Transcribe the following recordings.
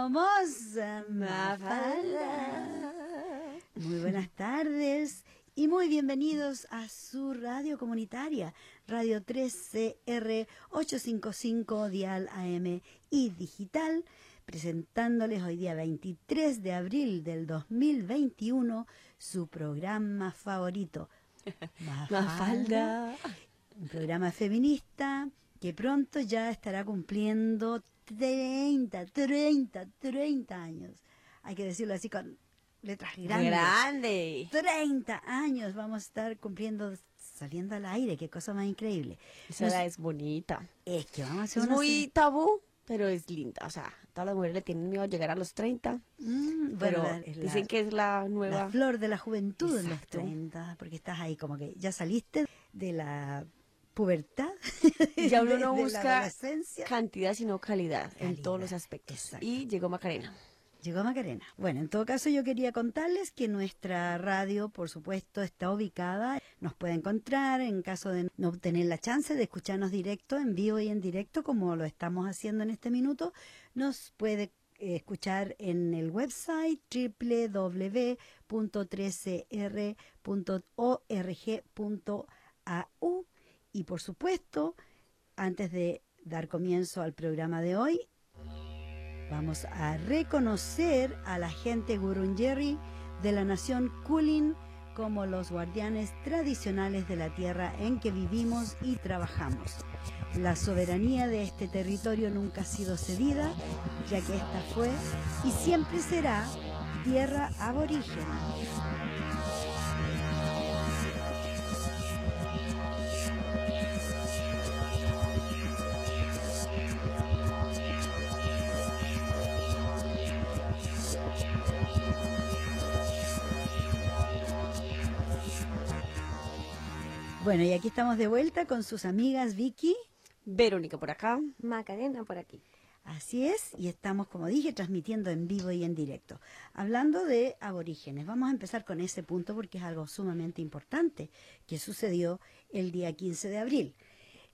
somos Mafalda. Muy buenas tardes y muy bienvenidos a su radio comunitaria, Radio 3CR 855 Dial AM y Digital, presentándoles hoy día 23 de abril del 2021 su programa favorito, Mafalda. Un programa feminista que pronto ya estará cumpliendo 30, 30, 30 años. Hay que decirlo así con letras grandes. Grande. 30 años vamos a estar cumpliendo, saliendo al aire, qué cosa más increíble. Esa Nos- es bonita. es que vamos a hacer Es una muy tabú, pero es linda. O sea, todas las mujeres le tienen miedo a llegar a los 30, Mm, pero la- es la- dicen que es la nueva. la flor de la juventud en los Exacto. 30, porque estás ahí como que ya saliste de la pubertad, Ya uno no busca cantidad, sino calidad, Calidad, en todos los aspectos. exacto. Y llegó Macarena. Llegó Macarena. Bueno, en todo caso yo quería contarles que nuestra radio, por supuesto, está ubicada. Nos puede encontrar en caso de no tener la chance de escucharnos directo, en vivo y en directo, como lo estamos haciendo en este minuto. Nos puede eh, escuchar en el website www.13r.org.au y por supuesto, antes de dar comienzo al programa de hoy, Vamos a reconocer a la gente Gurungeri de la nación Kulin como los guardianes tradicionales de la tierra en que vivimos y trabajamos. La soberanía de este territorio nunca ha sido cedida, ya que esta fue y siempre será tierra aborigen. Bueno, y aquí estamos de vuelta con sus amigas Vicky. Verónica por acá. Macarena por aquí. Así es, y estamos, como dije, transmitiendo en vivo y en directo. Hablando de aborígenes, vamos a empezar con ese punto porque es algo sumamente importante que sucedió el día 15 de abril.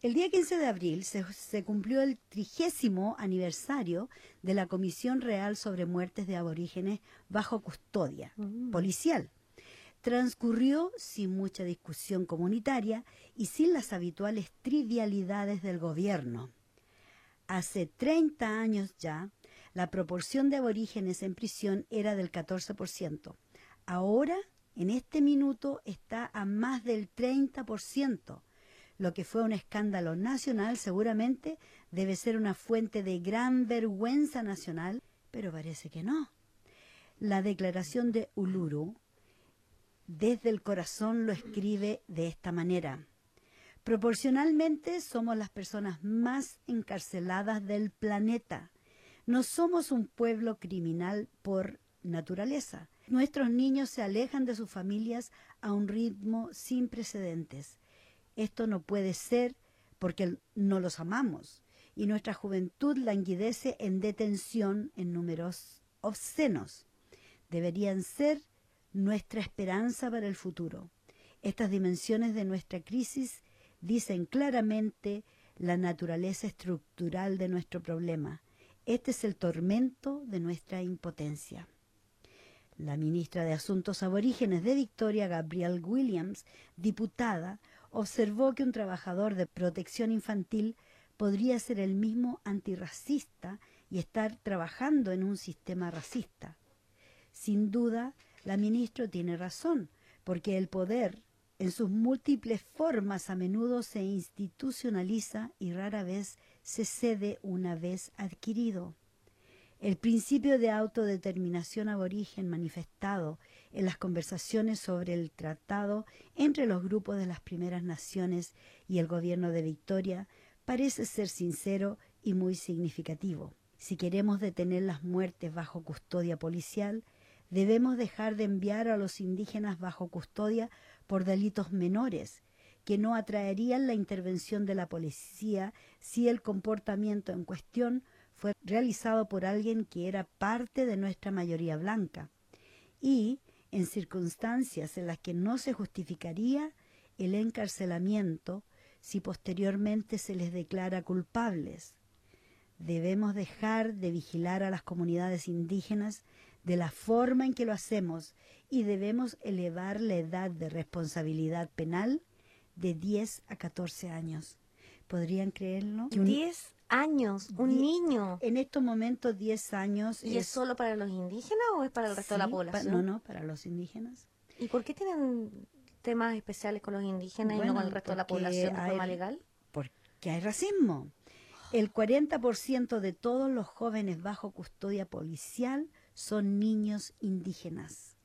El día 15 de abril se, se cumplió el trigésimo aniversario de la Comisión Real sobre Muertes de Aborígenes bajo custodia policial. Transcurrió sin mucha discusión comunitaria y sin las habituales trivialidades del gobierno. Hace 30 años ya, la proporción de aborígenes en prisión era del 14%. Ahora, en este minuto, está a más del 30%. Lo que fue un escándalo nacional seguramente debe ser una fuente de gran vergüenza nacional, pero parece que no. La declaración de Uluru desde el corazón lo escribe de esta manera. Proporcionalmente somos las personas más encarceladas del planeta. No somos un pueblo criminal por naturaleza. Nuestros niños se alejan de sus familias a un ritmo sin precedentes. Esto no puede ser porque no los amamos y nuestra juventud languidece en detención en números obscenos. Deberían ser nuestra esperanza para el futuro. Estas dimensiones de nuestra crisis dicen claramente la naturaleza estructural de nuestro problema. Este es el tormento de nuestra impotencia. La ministra de Asuntos Aborígenes de Victoria, Gabrielle Williams, diputada, observó que un trabajador de protección infantil podría ser el mismo antirracista y estar trabajando en un sistema racista. Sin duda, la ministra tiene razón, porque el poder, en sus múltiples formas, a menudo se institucionaliza y rara vez se cede una vez adquirido. El principio de autodeterminación aborigen manifestado en las conversaciones sobre el tratado entre los grupos de las primeras naciones y el gobierno de Victoria parece ser sincero y muy significativo. Si queremos detener las muertes bajo custodia policial, debemos dejar de enviar a los indígenas bajo custodia por delitos menores, que no atraerían la intervención de la policía si el comportamiento en cuestión fue realizado por alguien que era parte de nuestra mayoría blanca y en circunstancias en las que no se justificaría el encarcelamiento si posteriormente se les declara culpables. Debemos dejar de vigilar a las comunidades indígenas de la forma en que lo hacemos y debemos elevar la edad de responsabilidad penal de 10 a 14 años. ¿Podrían creerlo? Un- 10 años, un niño. En estos momentos 10 años ¿Y es solo para los indígenas o es para el resto de la pa- población? no, no, para los indígenas. ¿Y por qué tienen temas especiales con los indígenas y no con el resto de la población de forma legal? Porque hay racismo. El 40% de todos los jóvenes bajo custodia policial son niños indígenas.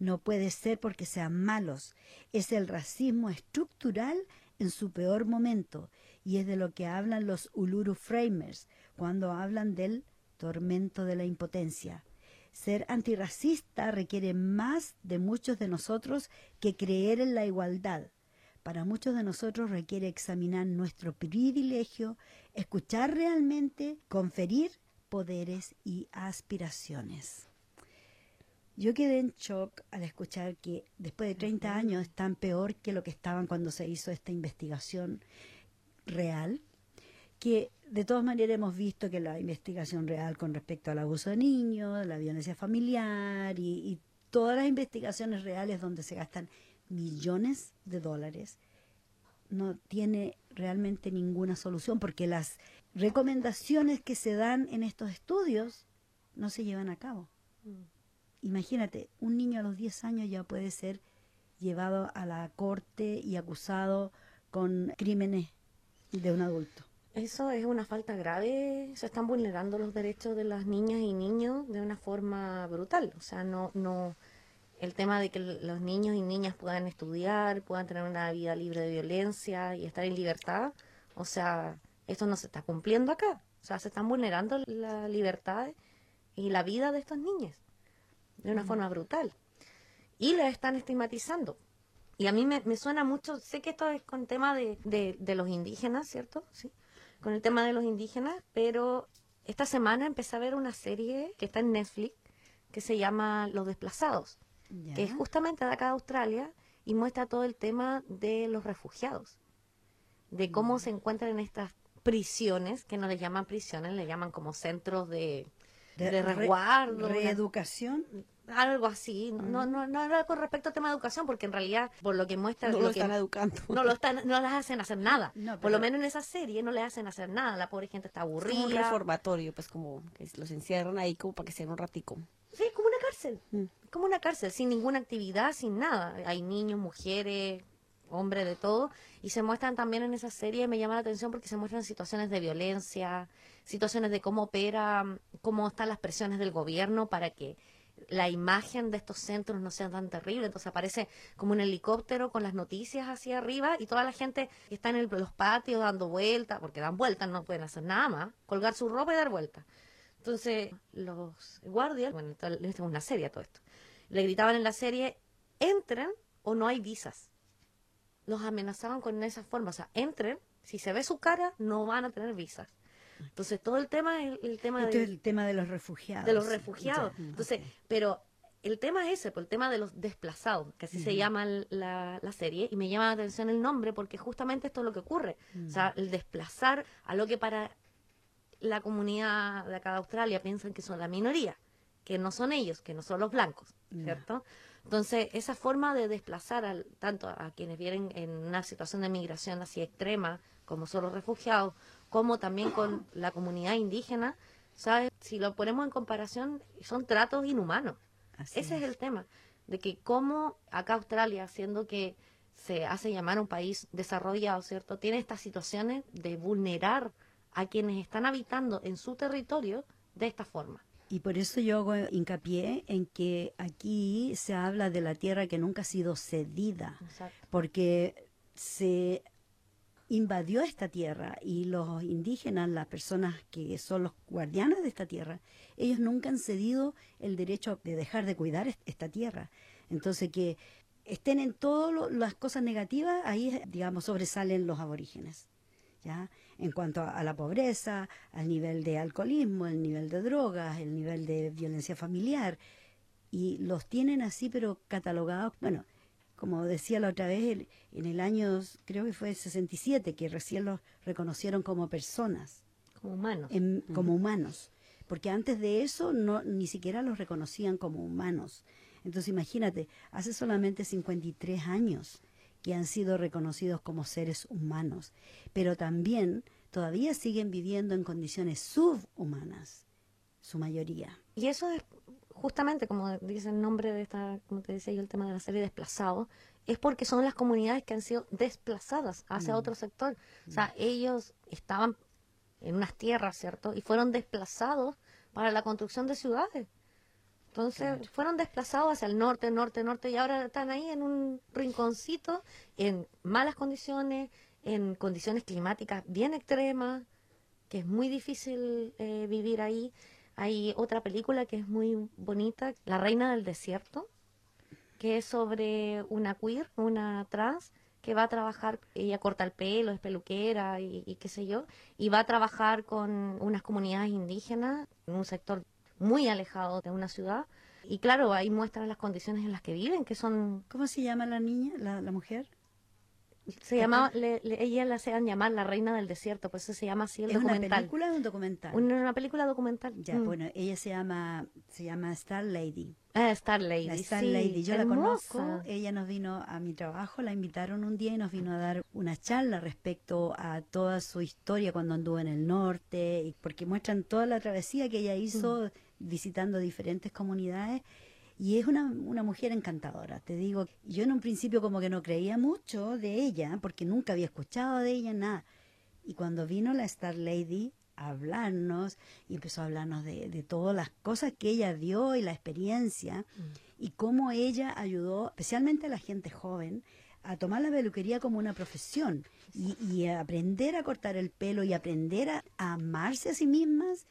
No puede ser porque sean malos. Es el racismo estructural en su peor momento y es de lo que hablan los Uluru Framers cuando hablan del tormento de la impotencia. Ser antirracista requiere más de muchos de nosotros que creer en la igualdad. Para muchos de nosotros requiere examinar nuestro privilegio, escuchar realmente, conferir poderes y aspiraciones. Yo quedé en shock al escuchar que después de 30 años están peor que lo que estaban cuando se hizo esta investigación real, que de todas maneras hemos visto que la investigación real con respecto al abuso de niños, la violencia familiar y, y todas las investigaciones reales donde se gastan millones de dólares, no tiene realmente ninguna solución porque las recomendaciones que se dan en estos estudios no se llevan a cabo. Imagínate, un niño a los 10 años ya puede ser llevado a la corte y acusado con crímenes de un adulto. Eso es una falta grave. Se están vulnerando los derechos de las niñas y niños de una forma brutal. O sea, no, no, el tema de que los niños y niñas puedan estudiar, puedan tener una vida libre de violencia y estar en libertad. O sea, esto no se está cumpliendo acá. O sea, se están vulnerando la libertad y la vida de estos niños de una forma brutal. Y la están estigmatizando. Y a mí me, me suena mucho, sé que esto es con tema de, de, de los indígenas, ¿cierto? Sí con el tema de los indígenas, pero esta semana empecé a ver una serie que está en Netflix que se llama Los Desplazados, que es justamente de acá de Australia y muestra todo el tema de los refugiados, de cómo se encuentran en estas prisiones, que no les llaman prisiones, le llaman como centros de, de re- resguardo, reeducación. algo así. No, no, no era con respecto al tema de educación, porque en realidad, por lo que muestra, No lo lo que están educando. no lo están, no las hacen hacer nada. No, Por lo menos en esa serie no le hacen hacer nada. La pobre gente está Es como un aburrida. reformatorio, pues como que los encierran ahí como para que sean un ratico. Sí, es como una cárcel. Mm. Es como una cárcel, sin ninguna actividad, sin nada. Hay niños, mujeres, hombres, de todo. Y se muestran también en esa serie, me llama la atención porque se muestran situaciones de violencia, situaciones de cómo opera, cómo están las presiones del gobierno para que la imagen de estos centros no sea tan terrible. Entonces aparece como un helicóptero con las noticias hacia arriba y toda la gente está en los patios dando vueltas, porque dan vueltas, no pueden hacer nada más, colgar su ropa y dar vueltas. Entonces, los guardias, bueno, esto es una serie todo esto, le gritaban en la serie, entren o no hay visas. Los amenazaban con esa forma, o sea, entren, si se ve su cara, no van a tener visas. Entonces, todo el tema es el, el tema Esto de, es el tema de los refugiados. de los refugiados. Entonces, pero el tema es ese, por el tema de los desplazados, que así se llama la, la serie, y me llama la atención el nombre porque justamente esto es lo que ocurre. O sea, el desplazar a lo que para la comunidad de acá de Australia piensan que son la minoría, que no son ellos, que no son los blancos. ¿cierto? Entonces, esa forma de desplazar al, tanto a quienes vienen en una situación de migración así extrema, como son los refugiados, como también con la comunidad indígena, ¿sabes? Si lo ponemos en comparación, son tratos inhumanos. Así Ese es el tema, de que como acá Australia, siendo que se hace llamar un país desarrollado, ¿cierto? Tiene estas situaciones de vulnerar a quienes están habitando en su territorio de esta forma. Y por eso yo hago hincapié en que aquí se habla de la tierra que nunca ha sido cedida, porque se invadió esta tierra y los indígenas, las personas que son los guardianes de esta tierra, ellos nunca han cedido el derecho de dejar de cuidar est- esta tierra. Entonces que estén en todas las cosas negativas, ahí digamos sobresalen los aborígenes. ¿Ya? En cuanto a, a la pobreza, al nivel de alcoholismo, el nivel de drogas, el nivel de violencia familiar, y los tienen así, pero catalogados, bueno, como decía la otra vez, el- en el año, creo que fue el 67, que recién los reconocieron como personas. como humanos. en- como humanos, porque antes de eso no ni siquiera los reconocían como humanos. Entonces imagínate, hace solamente 53 años que han sido reconocidos como seres humanos, pero también todavía siguen viviendo en condiciones subhumanas, su mayoría. Y eso es justamente, como dice el nombre de esta, como te decía yo, el tema de la serie Desplazados, es porque son las comunidades que han sido desplazadas hacia Mm. otro sector. O sea, ellos estaban en unas tierras, ¿cierto? Y fueron desplazados para la construcción de ciudades. Entonces, fueron desplazados hacia el norte, norte, norte, y ahora están ahí en un rinconcito, en malas condiciones, en condiciones climáticas bien extremas, que es muy difícil eh, vivir ahí. Hay otra película que es muy bonita, La Reina del Desierto, que es sobre una queer, una trans, que va a trabajar, ella corta el pelo, es peluquera y, y qué sé yo, y va a trabajar con unas comunidades indígenas en un sector muy alejado de una ciudad. Y claro, ahí muestran las condiciones en las que viven, que son, ¿Cómo se llama la niña, la, la mujer? se llamaba, le- le- ella la hacían llamar la reina del desierto, por eso se llama así el ¿Es una documental. película o un documental? Una, una película documental. Ya, Mm. bueno, ella se llama se llama Star Lady. Ah, Star Lady. La Star sí, Lady, yo la conozco, ella nos vino a mi trabajo, la invitaron un día y nos vino a dar una charla respecto a toda su historia cuando anduvo en el norte, y porque muestran toda la travesía que ella hizo visitando diferentes comunidades. Y es una, una mujer encantadora, te digo. Yo en un principio como que no creía mucho de ella, porque nunca había escuchado de ella nada. Y cuando vino la Star Lady a hablarnos y empezó a hablarnos de, de todas las cosas que ella dio y la experiencia y cómo ella ayudó especialmente a la gente joven a tomar la peluquería como una profesión y, y a aprender a cortar el pelo y aprender a, a amarse a sí mismas.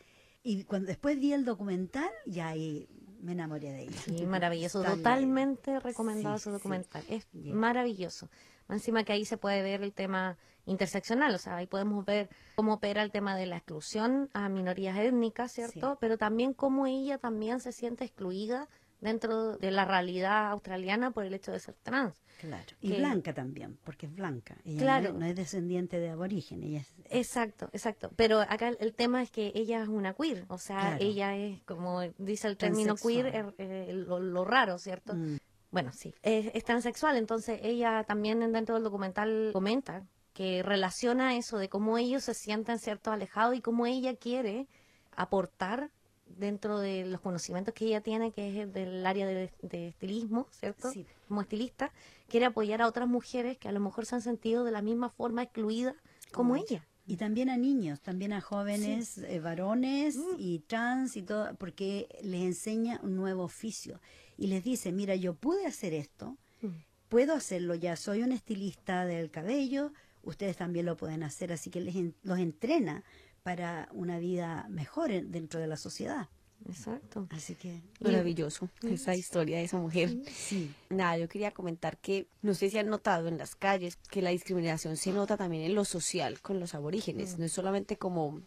Y cuando después vi el documental, ya ahí me enamoré de ella. Sí, maravilloso. Totalmente recomendado Sí, ese sí. documental. Es Bien. maravilloso. Encima que ahí se puede ver el tema interseccional, o sea, ahí podemos ver cómo opera el tema de la exclusión a minorías étnicas, ¿cierto? Sí. Pero también cómo ella también se siente excluida dentro de la realidad australiana por el hecho de ser trans. Claro. Y que- blanca también, porque es blanca. Ella Claro. no, es, no es descendiente de aborigen, ella es... Exacto, exacto. Pero acá el, el tema es que ella es una queer, o sea, Claro. ella es, como dice el término queer, er- eh, lo, lo raro, ¿cierto? Mm, Bueno, sí, es, es transexual, entonces ella también en- dentro del documental comenta que relaciona eso de cómo ellos se sienten cierto alejados y cómo ella quiere aportar dentro de los conocimientos que ella tiene, que es del área de, de estilismo, ¿cierto? Sí. Como estilista, quiere apoyar a otras mujeres que a lo mejor se han sentido de la misma forma excluidas como, Como ella. Y también a niños, también a jóvenes, eh, varones y trans y todo, porque les enseña un nuevo oficio. Y les dice, mira, yo pude hacer esto, Mm. puedo hacerlo ya, soy un estilista del cabello, ustedes también lo pueden hacer, así que les en- los entrena para una vida mejor en- dentro de la sociedad. Exacto. Así que, Maravilloso esa historia de esa mujer. sí, Nada, yo quería comentar que no sé si han notado en las calles que la discriminación se nota también en lo social con los aborígenes. No es solamente como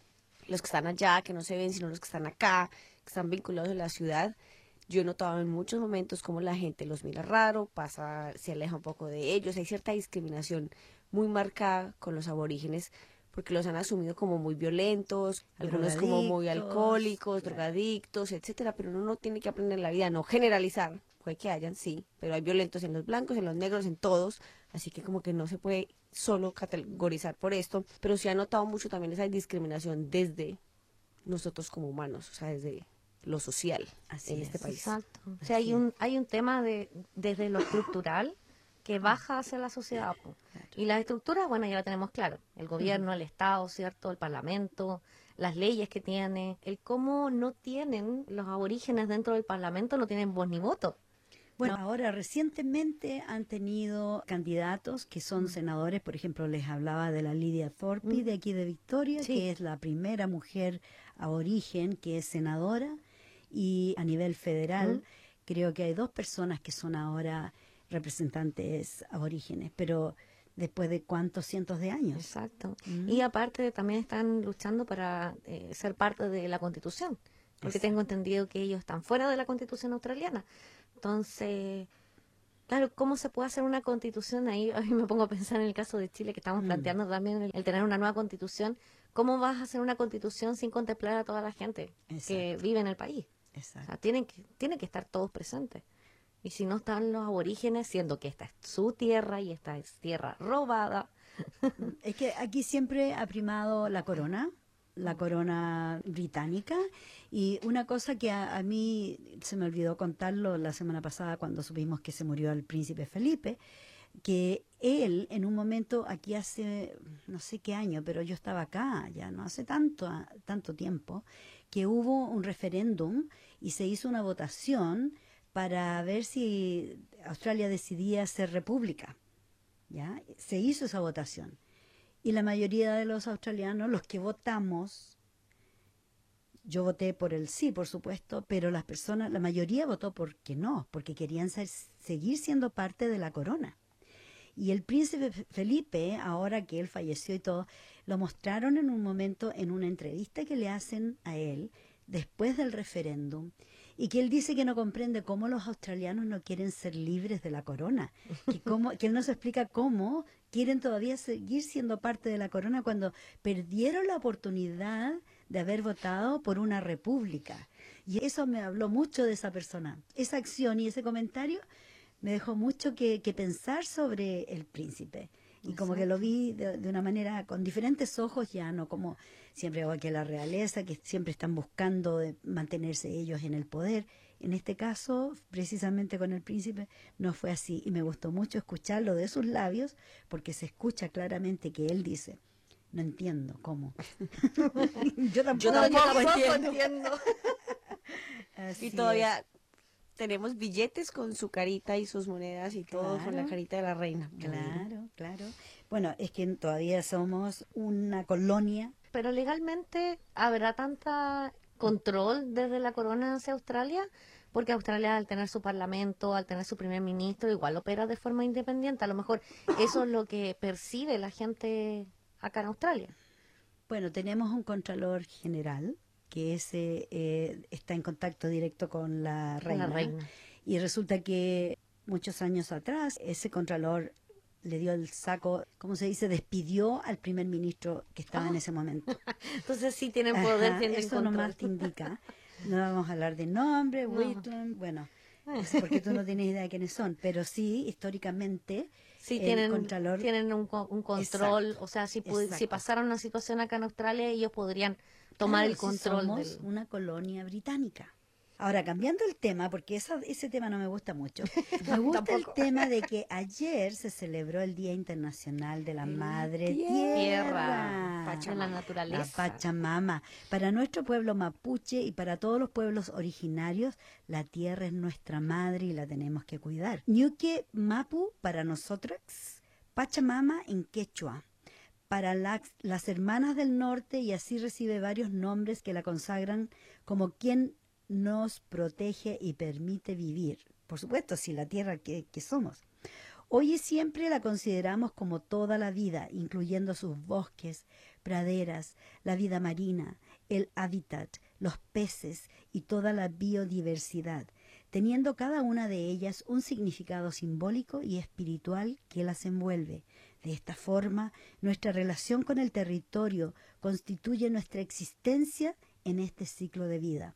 los que están allá, que no se ven, sino los que están acá, que están vinculados a la ciudad. Yo he notado en muchos momentos como la gente los mira raro, pasa, se aleja un poco de ellos. Hay cierta discriminación muy marcada con los aborígenes porque los han asumido como muy violentos, algunos como muy alcohólicos, claro. drogadictos, etcétera, pero uno no tiene que aprender en la vida, no generalizar, puede que hayan, sí, pero hay violentos en los blancos, en los negros, en todos, así que como que no se puede solo categorizar por esto, pero sí ha notado mucho también esa discriminación desde nosotros como humanos, o sea, desde lo social Así en es. este país. Exacto. O sea, hay un, hay un tema de, desde lo estructural que baja hacia la sociedad. po. Y las estructuras, bueno, ya la tenemos claro. El gobierno, el Estado, ¿cierto? El Parlamento, las leyes que tiene. El cómo no tienen los aborígenes dentro del Parlamento, no tienen voz ni voto. Bueno, ahora recientemente han tenido candidatos que son senadores, por ejemplo, les hablaba de la Lidia Thorpe Mm. de aquí de Victoria, Sí. que es la primera mujer aborigen que es senadora y a nivel federal Mm. creo que hay dos personas que son ahora representantes aborígenes, pero después de cuántos cientos de años. Exacto. Mm. Y aparte también están luchando para eh, ser parte de la Constitución, porque Exacto. tengo entendido que ellos están fuera de la Constitución australiana. Entonces, claro, ¿cómo se puede hacer una Constitución ahí? A mí me pongo a pensar en el caso de Chile que estamos Mm. planteando también el, el tener una nueva Constitución. ¿cómo vas a hacer una constitución sin contemplar a toda la gente que vive en el país? O sea, tienen que, tienen que estar todos presentes. Y si no están los aborígenes, siendo que esta es su tierra y esta es tierra robada. Es que aquí siempre ha primado la corona, la corona británica. Y una cosa que a, mí se me olvidó contarlo la semana pasada cuando supimos que se murió el príncipe Felipe, que él en un momento, aquí hace no sé qué año, pero yo estaba acá ya no hace tanto, tanto tiempo, que hubo un referéndum y se hizo una votación para ver si Australia decidía ser república. ¿ya? Se hizo esa votación. Y la mayoría de los australianos, los que votamos, yo voté por el sí, por supuesto, pero las personas, la mayoría votó por que no, porque querían seguir siendo parte de la corona. Y el príncipe Felipe, ahora que él falleció y todo, lo mostraron en un momento en una entrevista que le hacen a él después del referéndum y que él dice que no comprende cómo los australianos no quieren ser libres de la corona, que, cómo, que él nos explica cómo quieren todavía seguir siendo parte de la corona cuando perdieron la oportunidad de haber votado por una república. Y eso me habló mucho de esa persona. Esa acción y ese comentario me dejó mucho que, que pensar sobre el príncipe y como que lo vi de, una manera con diferentes ojos ya no como siempre hago que la realeza que siempre están buscando mantenerse ellos en el poder. En este caso precisamente con el príncipe no fue así. Y me gustó mucho escucharlo de sus labios porque se escucha claramente que él dice no entiendo cómo yo tampoco, entiendo, y todavía tenemos billetes con su carita y sus monedas y todo con la carita de la reina. Claro, claro. Bueno, es que todavía somos una colonia. Pero legalmente habrá tanta control desde la corona hacia Australia, porque Australia al tener su parlamento, al tener su primer ministro, igual opera de forma independiente. A lo mejor eso es lo que percibe la gente acá en Australia. Bueno, tenemos un contralor general que ese eh, está en contacto directo con la reina. Y resulta que muchos años atrás ese contralor le dio el saco, ¿cómo se dice? Despidió al primer ministro que estaba en ah. ese momento. Entonces sí tienen poder. Ajá, eso nomás te indica. No vamos a hablar de nombre, bueno, porque tú no tienes idea de quiénes son, pero sí, históricamente, sí, tienen, tienen un, control, o sea, si, si pasara una situación acá en Australia, ellos podrían tomar el control. somos una colonia británica. Ahora, cambiando el tema, porque ese tema no me gusta mucho, me gusta el tema de que ayer se celebró el Día Internacional de la Madre Tierra, Pachamama. la naturaleza. La Pachamama. Para nuestro pueblo mapuche y para todos los pueblos originarios, la tierra es nuestra madre y la tenemos que cuidar. Ñuque Mapu para nosotros, Pachamama en quechua para las hermanas del norte y así recibe varios nombres que la consagran como quien nos protege y permite vivir. Por supuesto, si la tierra que, que somos. Hoy y siempre la consideramos como toda la vida, incluyendo sus bosques, praderas, la vida marina, el hábitat, los peces y toda la biodiversidad, teniendo cada una de ellas un significado simbólico y espiritual que las envuelve, de esta forma, nuestra relación con el territorio constituye nuestra existencia en este ciclo de vida.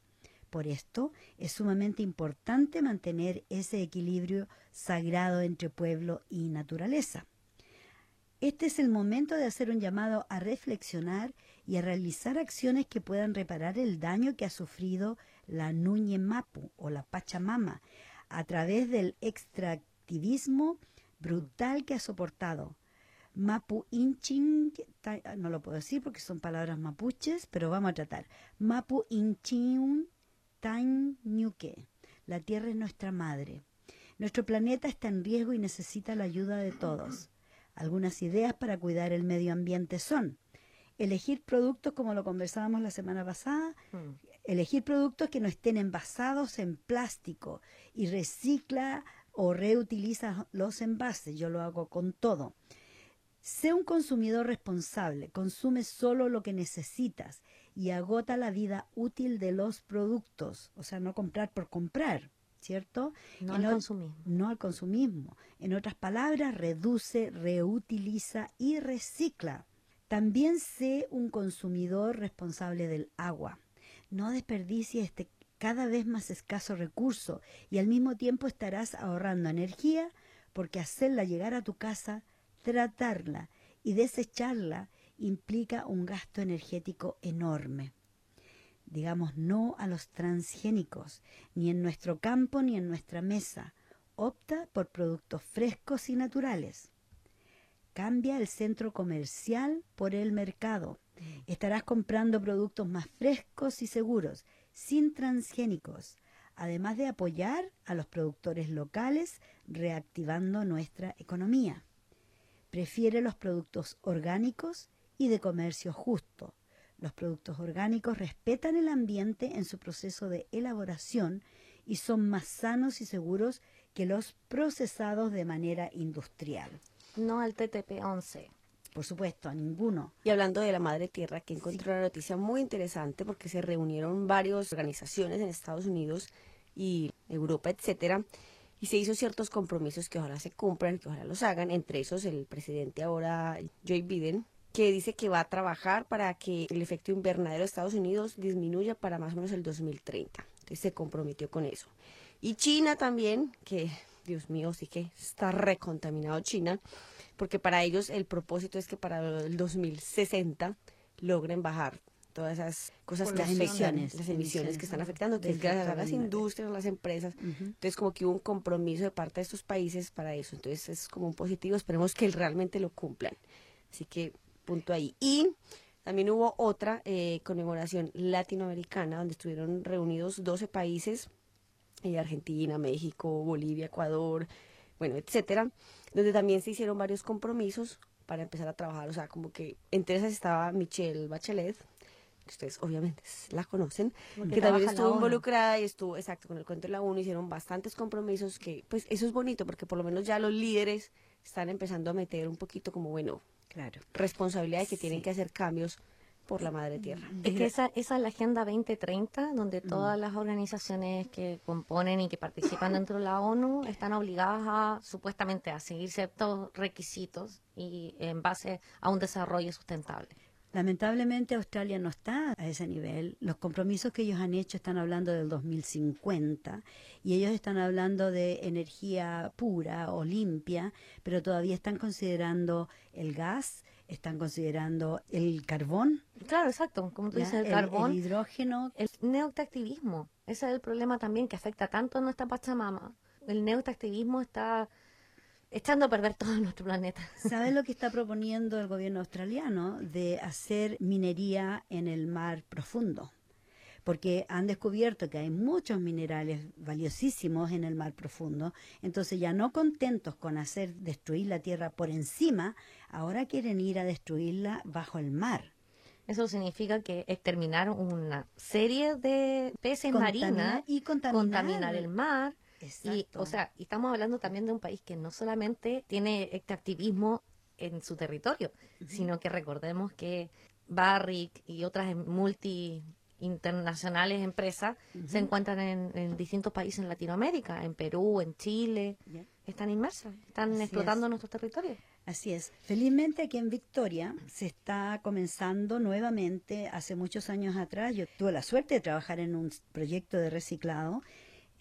Por esto es sumamente importante mantener ese equilibrio sagrado entre pueblo y naturaleza. Este es el momento de hacer un llamado a reflexionar y a realizar acciones que puedan reparar el daño que ha sufrido la Nuñe Mapu o la Pachamama a través del extractivismo brutal que ha soportado, Mapu Inchin, no lo puedo decir porque son palabras mapuches, pero vamos a tratar. Mapu Inchin La tierra es nuestra madre. Nuestro planeta está en riesgo y necesita la ayuda de todos. Algunas ideas para cuidar el medio ambiente son elegir productos como lo conversábamos la semana pasada, hmm. elegir productos que no estén envasados en plástico y recicla o reutiliza los envases. Yo lo hago con todo. Sé un consumidor responsable, consume solo lo que necesitas y agota la vida útil de los productos, o sea, no comprar por comprar, ¿cierto? No al consumismo. No al consumismo. En otras palabras, reduce, reutiliza y recicla. También sé un consumidor responsable del agua. No desperdicies este cada vez más escaso recurso y al mismo tiempo estarás ahorrando energía porque hacerla llegar a tu casa, tratarla y desecharla implica un gasto energético enorme. Digamos no a los transgénicos, ni en nuestro campo ni en nuestra mesa. Opta por productos frescos y naturales. Cambia el centro comercial por el mercado. Estarás comprando productos más frescos y seguros, sin transgénicos, además de apoyar a los productores locales, reactivando nuestra economía. Prefiere los productos orgánicos y de comercio justo. Los productos orgánicos respetan el ambiente en su proceso de elaboración y son más sanos y seguros que los procesados de manera industrial. No al TTP-11. Por supuesto, a ninguno. Y hablando de la madre tierra, que encontré una noticia muy interesante porque se reunieron varias organizaciones en Estados Unidos y Europa, etcétera, y se hizo ciertos compromisos que ojalá se cumplan, que ojalá los hagan, entre esos el presidente ahora Joe Biden, que dice que va a trabajar para que el efecto invernadero de Estados Unidos disminuya para más o menos el 2030. Entonces se comprometió con eso. Y China también, que Dios mío, sí que está recontaminado China, porque para ellos el propósito es que para el 2060 logren bajar todas esas cosas que las afectan, emisiones, las emisiones que están afectando, que es gracias a las industrias, a las empresas. Entonces como que hubo un compromiso de parte de estos países para eso. Entonces es como un positivo, esperemos que realmente lo cumplan. Así que punto ahí. Y también hubo otra eh, conmemoración latinoamericana donde estuvieron reunidos 12 países, eh, Argentina, México, Bolivia, Ecuador, bueno, etcétera, donde también se hicieron varios compromisos para empezar a trabajar. O sea, como que entre esas estaba Michelle Bachelet, que ustedes obviamente la conocen, Porque que también estuvo involucrada y estuvo, exacto, con el cuento de la ONU, hicieron bastantes compromisos que, pues eso es bonito porque por lo menos ya los líderes están empezando a meter un poquito como, bueno, Claro. responsabilidad de que tienen que hacer cambios por la madre tierra. Es que esa, esa es la Agenda 2030, donde todas las organizaciones que componen y que participan dentro de la ONU están obligadas a, supuestamente, a seguir ciertos requisitos y en base a un desarrollo sustentable. Lamentablemente Australia no está a ese nivel. Los compromisos que ellos han hecho están hablando del 2050 y ellos están hablando de energía pura o limpia, pero todavía están considerando el gas, están considerando el carbón, Claro, exacto, como tú dices, el, el, carbón, el hidrógeno. el neoactivismo. Ese es el problema también que afecta tanto a nuestra Pachamama. El neoactivismo está echando a perder todo nuestro planeta. ¿Sabes lo que está proponiendo el gobierno australiano de hacer minería en el mar profundo? Porque han descubierto que hay muchos minerales valiosísimos en el mar profundo, entonces ya no contentos con hacer destruir la tierra por encima, ahora quieren ir a destruirla bajo el mar. Eso significa que exterminar una serie de peces marinas, y contaminar. contaminar el mar. Y, Exacto. o sea, y estamos hablando también de un país que no solamente tiene este activismo en su territorio, sino que recordemos que Barrick y otras multi internacionales empresas se encuentran en, en distintos países en Latinoamérica, en Perú, en Chile, están inmersas, están Así explotando es. nuestros territorios. Así es. Felizmente aquí en Victoria se está comenzando nuevamente. Hace muchos años atrás yo tuve la suerte de trabajar en un proyecto de reciclado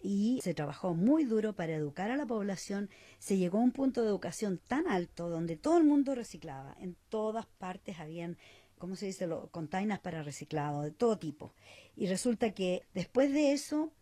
y se trabajó muy duro para educar a la población. Se llegó a un punto de educación tan alto donde todo el mundo reciclaba. En todas partes habían, ¿cómo se dice? Los containers para reciclado, de todo tipo. Y resulta que después de eso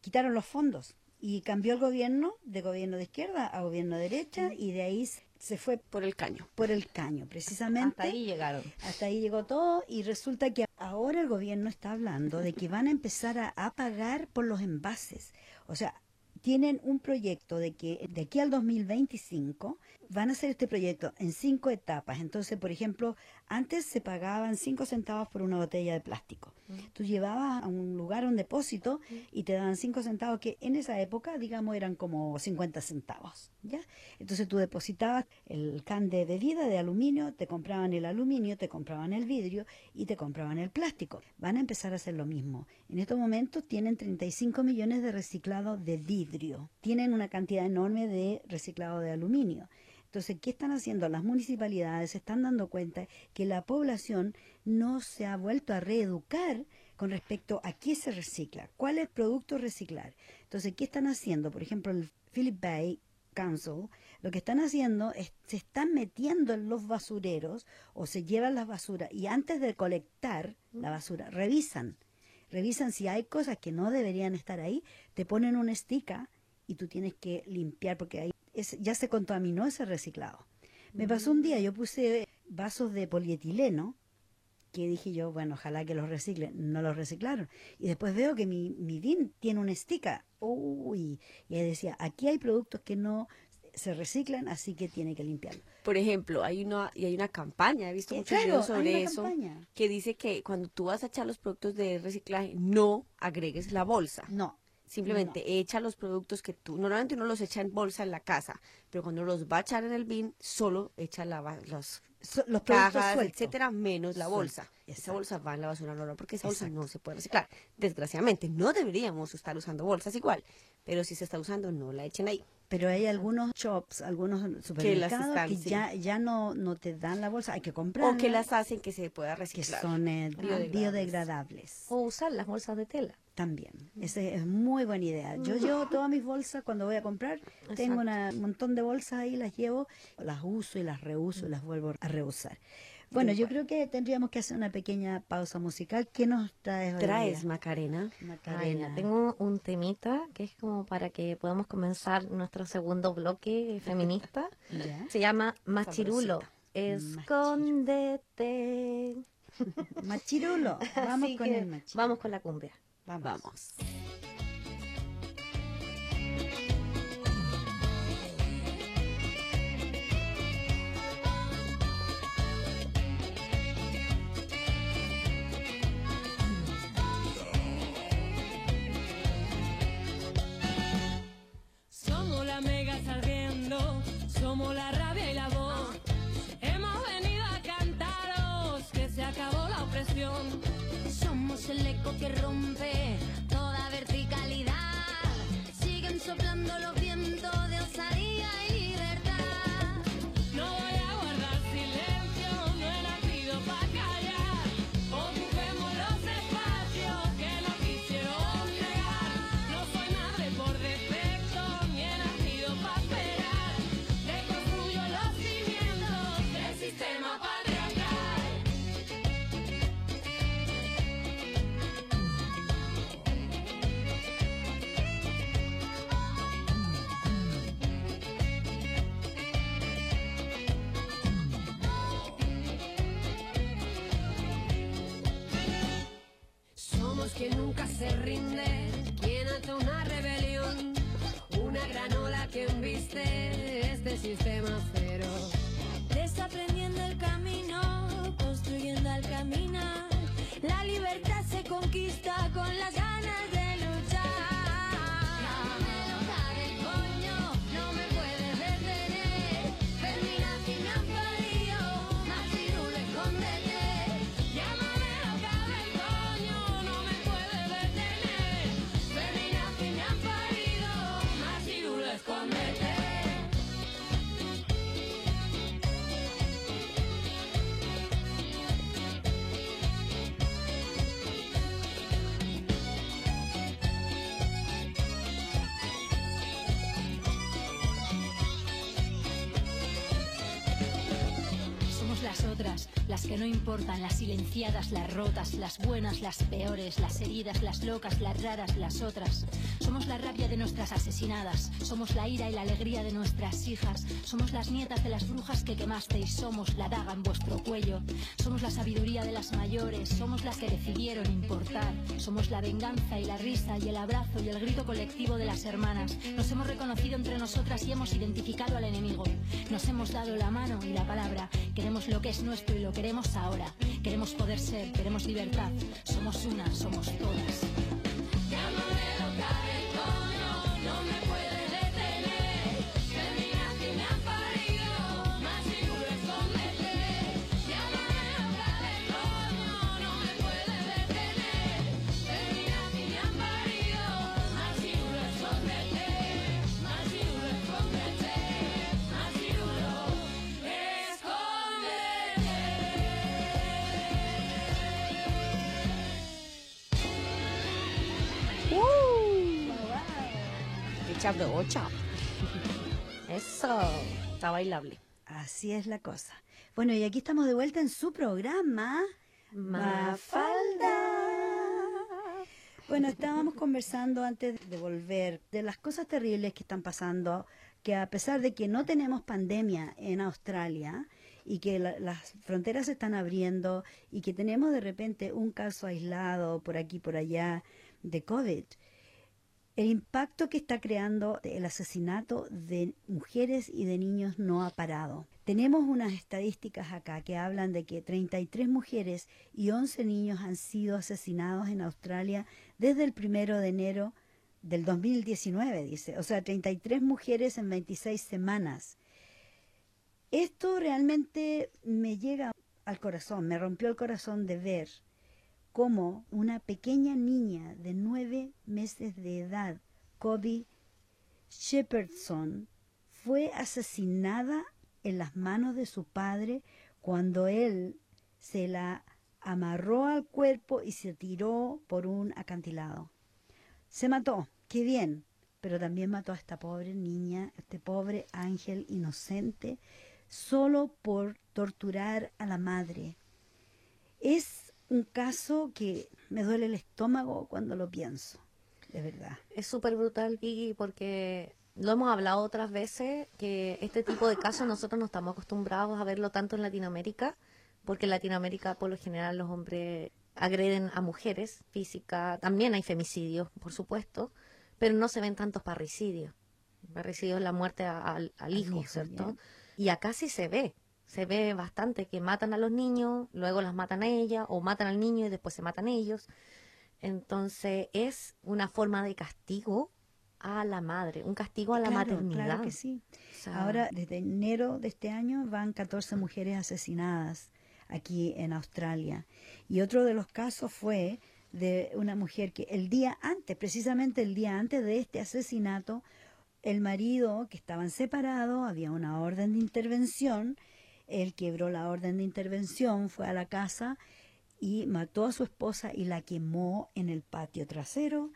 quitaron los fondos y cambió el gobierno de gobierno de izquierda a gobierno de derecha y de ahí se fue Por el caño. por el caño, precisamente. Hasta ahí llegaron. Hasta ahí llegó todo y resulta que ahora el gobierno está hablando de que van a empezar a, a pagar por los envases. O sea, tienen un proyecto de que de aquí al 2025 van a hacer este proyecto en cinco etapas. Entonces, por ejemplo, antes se pagaban cinco centavos por una botella de plástico. Tú llevabas a un lugar, a un depósito, y te daban cinco centavos, que en esa época, digamos, eran como 50 centavos. ¿ya? Entonces tú depositabas el can de bebida de aluminio, te compraban el aluminio, te compraban el vidrio y te compraban el plástico. Van a empezar a hacer lo mismo. En estos momentos tienen 35 millones de reciclado de vidrio. Tienen una cantidad enorme de reciclado de aluminio. Entonces, ¿qué están haciendo? Las municipalidades se están dando cuenta que la población no se ha vuelto a reeducar con respecto a qué se recicla, cuál es producto reciclar. Entonces, ¿qué están haciendo? Por ejemplo, el Philip Bay Council, lo que están haciendo es se están metiendo en los basureros o se llevan las basuras y antes de colectar la basura, revisan, revisan si hay cosas que no deberían estar ahí, te ponen una estica y tú tienes que limpiar porque ahí es- ya se contaminó ese reciclado. Me pasó un día, yo puse vasos de polietileno que dije yo, bueno, ojalá que los reciclen. No los reciclaron. Y después veo que mi, mi DIN tiene una estica. Uy, y ahí decía, aquí hay productos que no se reciclan, así que tiene que limpiarlo. Por ejemplo, hay una y hay una campaña, he visto Eh, muchos claro, videos sobre eso, campaña. que dice que cuando tú vas a echar los productos de reciclaje, no agregues la bolsa. No. Simplemente echa los productos que tú, normalmente uno los echa en bolsa en la casa, pero cuando los va a echar en el bin, solo echa la, los So- los cajas, etcétera, menos la bolsa. Esa bolsa va en la basura normal porque esa bolsa no se puede reciclar. Desgraciadamente, no deberíamos estar usando bolsas igual, pero si se está usando, no la echen ahí. Pero hay algunos shops, algunos supermercados que, están, sí. ya, ya no, no te dan la bolsa, hay que comprar. O que las hacen que se pueda que reciclar. son eh, Biodegradables. biodegradables. O usar las bolsas de tela. También, esa es muy buena idea. Yo llevo todas mis bolsas cuando voy a comprar, tengo una- un montón de bolsas ahí, las llevo, las uso y las reuso y las vuelvo a reusar. Bueno, yo creo que tendríamos que hacer una pequeña pausa musical. ¿Qué nos traes hoy Traes, día? Macarena. Macarena. tengo un temita que es como para que podamos comenzar nuestro segundo bloque feminista. Ya. Se llama Machirulo. Sabrosita. Escóndete. Machirulo, vamos Así con que el machirulo. Vamos con la cumbia. Vamos. Vamos. La se rinde, quien ante una rebelión, una gran ola que embiste este sistema cero. Desaprendiendo el camino, construyendo al caminar. La libertad se conquista con las ganas que no importan, las silenciadas, las rotas, las buenas, las peores, las heridas, las locas, las raras, las otras. Somos la rabia de nuestras asesinadas, somos la ira y la alegría de nuestras hijas, somos las nietas de las brujas que quemasteis, somos la daga en vuestro cuello, somos la sabiduría de las mayores, somos las que decidieron importar, somos la venganza y la risa y el abrazo y el grito colectivo de las hermanas. Nos hemos reconocido entre nosotras y hemos identificado al enemigo. Nos hemos dado la mano y la palabra. Queremos lo que es nuestro y lo queremos ahora. Queremos poder ser, queremos libertad. Somos una, somos todas. Se aprovecha. Eso. Está bailable. Así es la cosa. Bueno, y aquí estamos de vuelta en su programa. Mafalda. Bueno, estábamos conversando antes de volver de las cosas terribles que están pasando, que a pesar de que no tenemos pandemia en Australia y que la- las fronteras se están abriendo y que tenemos de repente un caso aislado por aquí, por allá de COVID, el impacto que está creando el asesinato de mujeres y de niños no ha parado. Tenemos unas estadísticas acá que hablan de que 33 mujeres y 11 niños han sido asesinados en Australia desde el primero de enero del 2019, dice. O sea, 33 mujeres en 26 semanas. Esto realmente me llega al corazón, me rompió el corazón de ver cómo una pequeña niña de nueve meses de edad, Kobe Shepherdson, fue asesinada en las manos de su padre cuando él se la amarró al cuerpo y se tiró por un acantilado. Se mató, qué bien, pero también mató a esta pobre niña, este pobre ángel inocente, solo por torturar a la madre. Es un caso que me duele el estómago cuando lo pienso, de verdad. Es súper brutal, Vicky, porque lo hemos hablado otras veces, que este tipo de casos nosotros no estamos acostumbrados a verlo tanto en Latinoamérica, porque en Latinoamérica por lo general los hombres agreden a mujeres física, también hay femicidios, por supuesto, pero no se ven tantos parricidios. Parricidio es la muerte a- al, hijo, ¿cierto? Y acá sí se ve, se ve bastante que matan a los niños, luego las matan a ella, o matan al niño y después se matan ellos. Entonces es una forma de castigo a la madre, un castigo a la Claro, maternidad. Claro que sí. O sea, Ahora, desde enero de este año van 14 mujeres asesinadas aquí en Australia. Y otro de los casos fue de una mujer que el día antes, precisamente el día antes de este asesinato, el marido, que estaban separados, había una orden de intervención, él quebró la orden de intervención, fue a la casa y mató a su esposa y la quemó en el patio trasero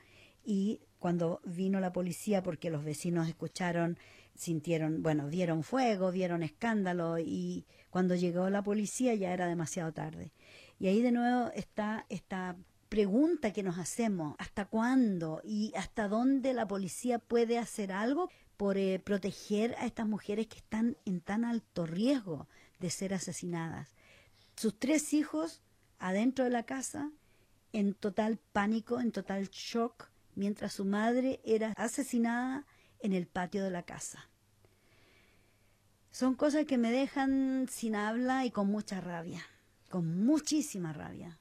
y cuando vino la policía porque los vecinos escucharon, sintieron, bueno, vieron fuego, vieron escándalo y cuando llegó la policía ya era demasiado tarde. Y ahí de nuevo está esta pregunta que nos hacemos, ¿hasta cuándo y hasta dónde la policía puede hacer algo por eh, proteger a estas mujeres que están en tan alto riesgo de ser asesinadas? Sus tres hijos adentro de la casa, en total pánico, en total shock, mientras su madre era asesinada en el patio de la casa. Son cosas que me dejan sin habla y con mucha rabia, con muchísima rabia,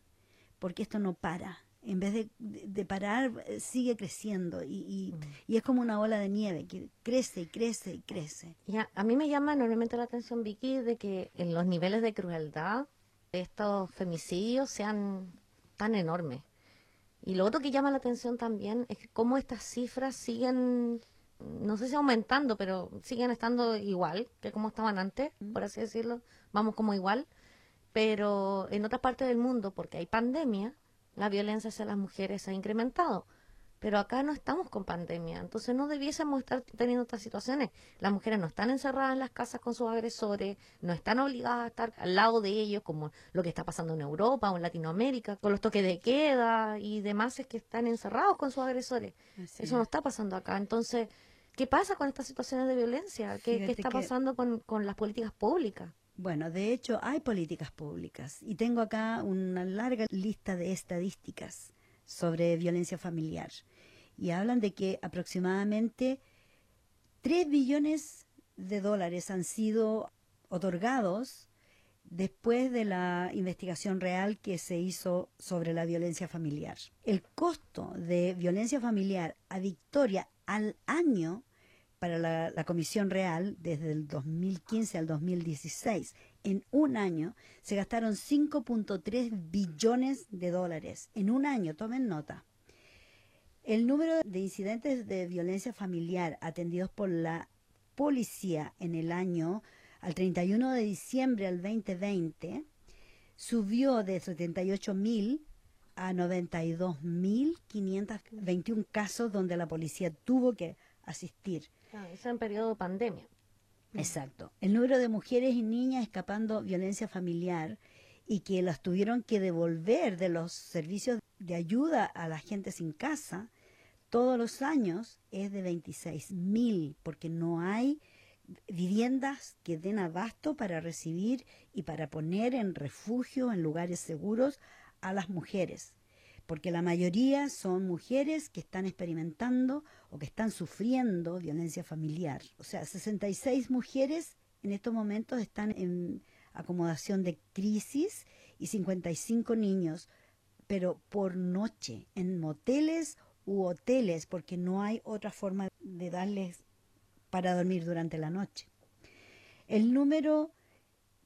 porque esto no para. En vez de, de- parar, eh, sigue creciendo y, y- y es como una ola de nieve que crece y crece y crece. y a, a mí me llama enormemente la atención, Vicky, de que en los niveles de crueldad de estos femicidios sean tan enormes. Y lo otro que llama la atención también es que cómo estas cifras siguen, no sé si aumentando, pero siguen estando igual que como estaban antes, por así decirlo. Vamos como igual. Pero en otras partes del mundo, porque hay pandemia, la violencia hacia las mujeres ha incrementado. Pero acá no estamos con pandemia, entonces no debiésemos estar teniendo estas situaciones. Las mujeres no están encerradas en las casas con sus agresores, no están obligadas a estar al lado de ellos, como lo que está pasando en Europa o en Latinoamérica, con los toques de queda y demás es que están encerrados con sus agresores. Así Eso no es. está pasando acá. Entonces, ¿qué pasa con estas situaciones de violencia? ¿Qué, qué está que- pasando con, con las políticas públicas? Bueno, de hecho hay políticas públicas y tengo acá una larga lista de estadísticas sobre violencia familiar y hablan de que aproximadamente 3 billones de dólares han sido otorgados después de la investigación real que se hizo sobre la violencia familiar. El costo de violencia familiar a Victoria al año para la, Comisión Real desde el 2015 al 2016. En un año se gastaron 5.3 billones de dólares. En un año, tomen nota. El número de incidentes de violencia familiar atendidos por la policía en el año al 31 de diciembre al 2020 subió de 78.000 a 92.521 casos donde la policía tuvo que asistir. Ah, Eso en periodo de pandemia. Exacto. El número de mujeres y niñas escapando violencia familiar y que las tuvieron que devolver de los servicios de ayuda a la gente sin casa todos los años es de 26 mil, porque no hay viviendas que den abasto para recibir y para poner en refugio en lugares seguros a las mujeres, porque la mayoría son mujeres que están experimentando o que están sufriendo violencia familiar. O sea, 66 mujeres en estos momentos están en acomodación de crisis y 55 niños, pero por noche, en moteles u hoteles, porque no hay otra forma de darles para dormir durante la noche. El número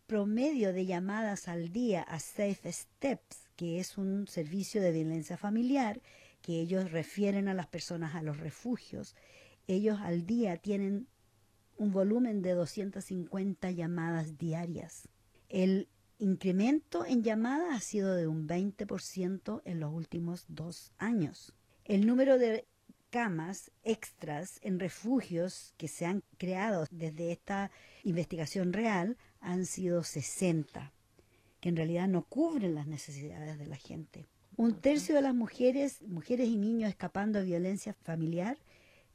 promedio de llamadas al día a Safe Steps, que es un servicio de violencia familiar que ellos refieren a las personas a los refugios, ellos al día tienen un volumen de 250 llamadas diarias. El incremento en llamadas ha sido de un 20% en los últimos dos años. El número de camas extras en refugios que se han creado desde esta investigación real han sido 60, que en realidad no cubren las necesidades de la gente. Un tercio de las mujeres, mujeres y niños escapando de violencia familiar,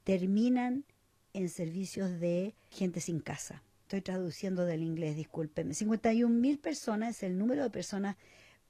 terminan en servicios de gente sin casa. Estoy traduciendo del inglés, discúlpeme. 51 mil personas es el número de personas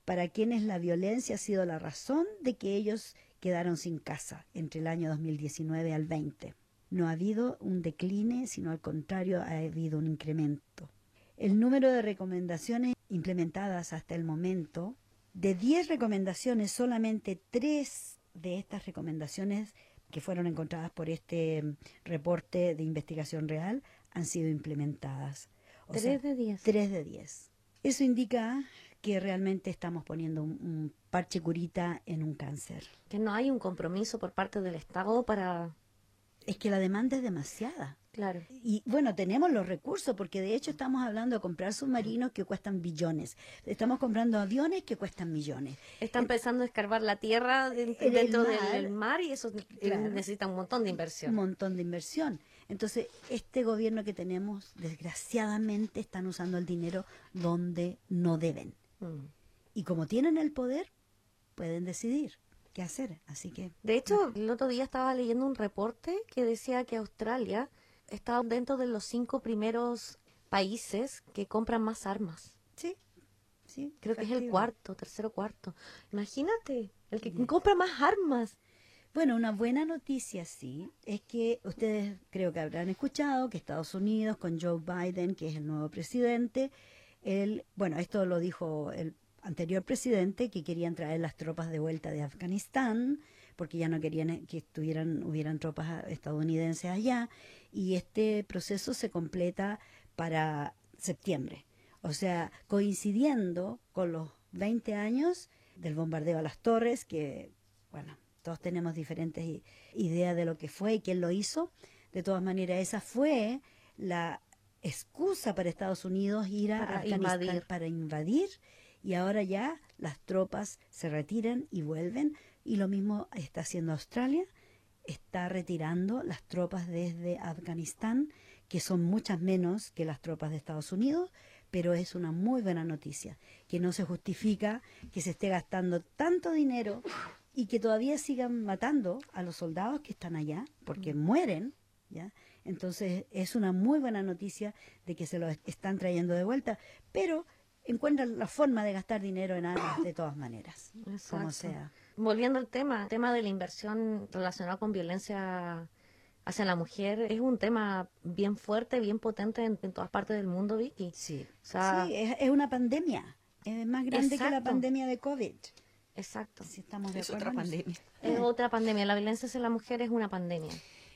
para quienes la violencia ha sido la razón de que ellos quedaron sin casa entre el año 2019 al 20. No ha habido un decline, sino al contrario, ha habido un incremento. El número de recomendaciones implementadas hasta el momento, de 10 recomendaciones, solamente 3 de estas recomendaciones que fueron encontradas por este mm, reporte de investigación real han sido implementadas. O Tres sea, de diez. 3 de 10. Eso indica que realmente estamos poniendo un, un parche curita en un cáncer. Que no hay un compromiso por parte del Estado para... Es que la demanda es demasiada. Claro. Y bueno, tenemos los recursos, porque de hecho estamos hablando de comprar submarinos que cuestan billones. Estamos comprando aviones que cuestan millones. Está empezando a escarbar la tierra dentro mar. del mar y eso Claro. necesita un montón de Un inversión. montón de inversión. Entonces, este gobierno que tenemos, desgraciadamente, están usando el dinero donde no deben. Mm. Y como tienen el poder, pueden decidir qué hacer. Así que, De hecho, el otro día estaba leyendo un reporte que decía que Australia está dentro de los cinco primeros países que compran más armas. sí, sí. Creo que es el cuarto, tercero, cuarto. Imagínate, el que compra más armas. Bueno, una buena noticia, sí, es que ustedes creo que habrán escuchado que Estados Unidos, con Joe Biden, que es el nuevo presidente, él, bueno, esto lo dijo el anterior presidente, que querían traer las tropas de vuelta de Afganistán, porque ya no querían que estuvieran, hubieran tropas estadounidenses allá, y este proceso se completa para septiembre. O sea, coincidiendo con los 20 años del bombardeo a las torres, que, bueno, todos tenemos diferentes ideas de lo que fue y quién lo hizo. De todas maneras, esa fue la excusa para Estados Unidos ir a Para Afganistán invadir. para invadir y ahora ya las tropas se retiran y vuelven y lo mismo está haciendo Australia está retirando las tropas desde Afganistán que son muchas menos que las tropas de Estados Unidos pero es una muy buena noticia que no se justifica que se esté gastando tanto dinero y que todavía sigan matando a los soldados que están allá porque mueren ¿ya? Entonces es una muy buena noticia de que se lo est- están trayendo de vuelta, pero encuentran la forma de gastar dinero en armas de todas maneras, como sea. Volviendo al tema, el tema de la inversión relacionada con violencia hacia la mujer es un tema bien fuerte, bien potente en, en todas partes del mundo, Vicky. Sí, O sea, Sí, es, es una pandemia, es más grande que la pandemia de COVID. exacto. Si estamos de Es acuerdo otra pandemia. Es otra pandemia. La violencia hacia la mujer es una pandemia.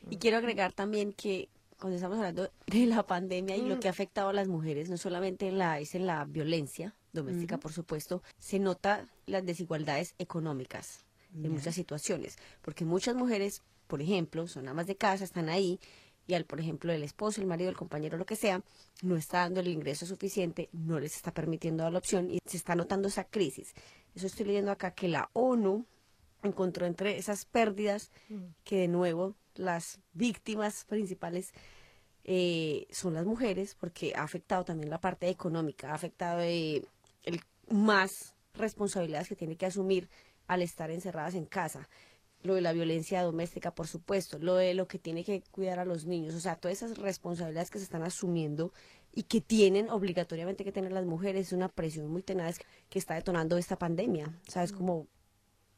Y quiero agregar también que cuando estamos hablando de la pandemia y lo Mm. que ha afectado a las mujeres, no solamente en la, es en la violencia doméstica, por supuesto, se nota las desigualdades económicas en muchas situaciones, porque muchas mujeres, por ejemplo, son amas de casa, están ahí y al, por ejemplo, el esposo, el marido, el compañero, lo que sea, no está dando el ingreso suficiente, no les está permitiendo dar la opción y se está notando esa crisis. Eso estoy leyendo acá que la ONU encontró entre esas pérdidas que de nuevo las víctimas principales eh, son las mujeres, porque ha afectado también la parte económica, ha afectado eh, el más responsabilidades que tiene que asumir al estar encerradas en casa. Lo de la violencia doméstica, por supuesto, lo de lo que tiene que cuidar a los niños, o sea, todas esas responsabilidades que se están asumiendo y que tienen obligatoriamente que tener las mujeres, es una presión muy tenaz que está detonando esta pandemia, o sea, es como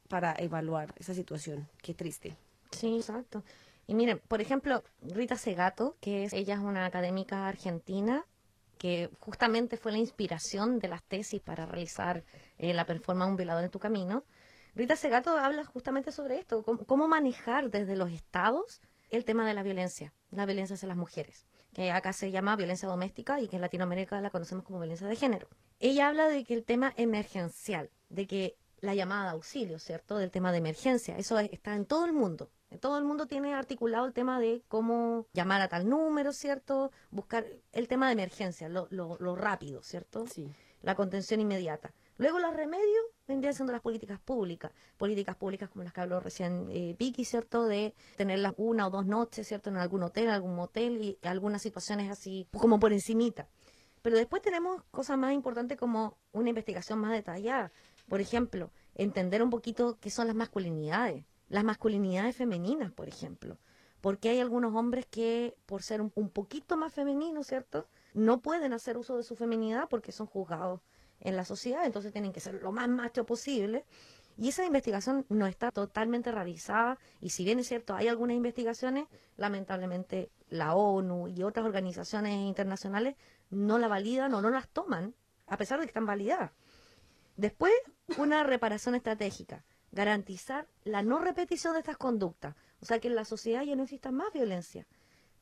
para evaluar esa situación, qué triste. Sí, exacto. Y miren, por ejemplo, Rita Segato, que es, ella es una académica argentina que justamente fue la inspiración de las tesis para realizar eh, la performance Un violador en tu camino. Rita Segato habla justamente sobre esto, cómo, cómo manejar desde los estados el tema de la violencia, la violencia hacia las mujeres, que acá se llama violencia doméstica y que en Latinoamérica la conocemos como violencia de género. Ella habla de que el tema emergencial, de que la llamada de auxilio, ¿cierto? Del tema de emergencia, eso es- está en todo el mundo. Todo el mundo tiene articulado el tema de cómo llamar a tal número, ¿cierto? Buscar el tema de emergencia, lo, lo, lo rápido, ¿cierto? Sí. la contención inmediata. Luego los remedios vendrían siendo las políticas públicas, políticas públicas como las que habló recién eh, Vicky, ¿cierto? De tenerlas una o dos noches, ¿cierto? En algún hotel, algún motel y algunas situaciones así como por encimita. Pero después tenemos cosas más importantes como una investigación más detallada. Por ejemplo, entender un poquito qué son las masculinidades, las masculinidades femeninas, por ejemplo. Porque hay algunos hombres que, por ser un, un poquito más femeninos, ¿cierto? No pueden hacer uso de su feminidad porque son juzgados en la sociedad, entonces tienen que ser lo más macho posible. Y esa investigación no está totalmente realizada y si bien es cierto, hay algunas investigaciones, lamentablemente la ONU y otras organizaciones internacionales no la validan o no las toman, a pesar de que están validadas. Después, una reparación estratégica, garantizar la no repetición de estas conductas, o sea que en la sociedad ya no exista más violencia.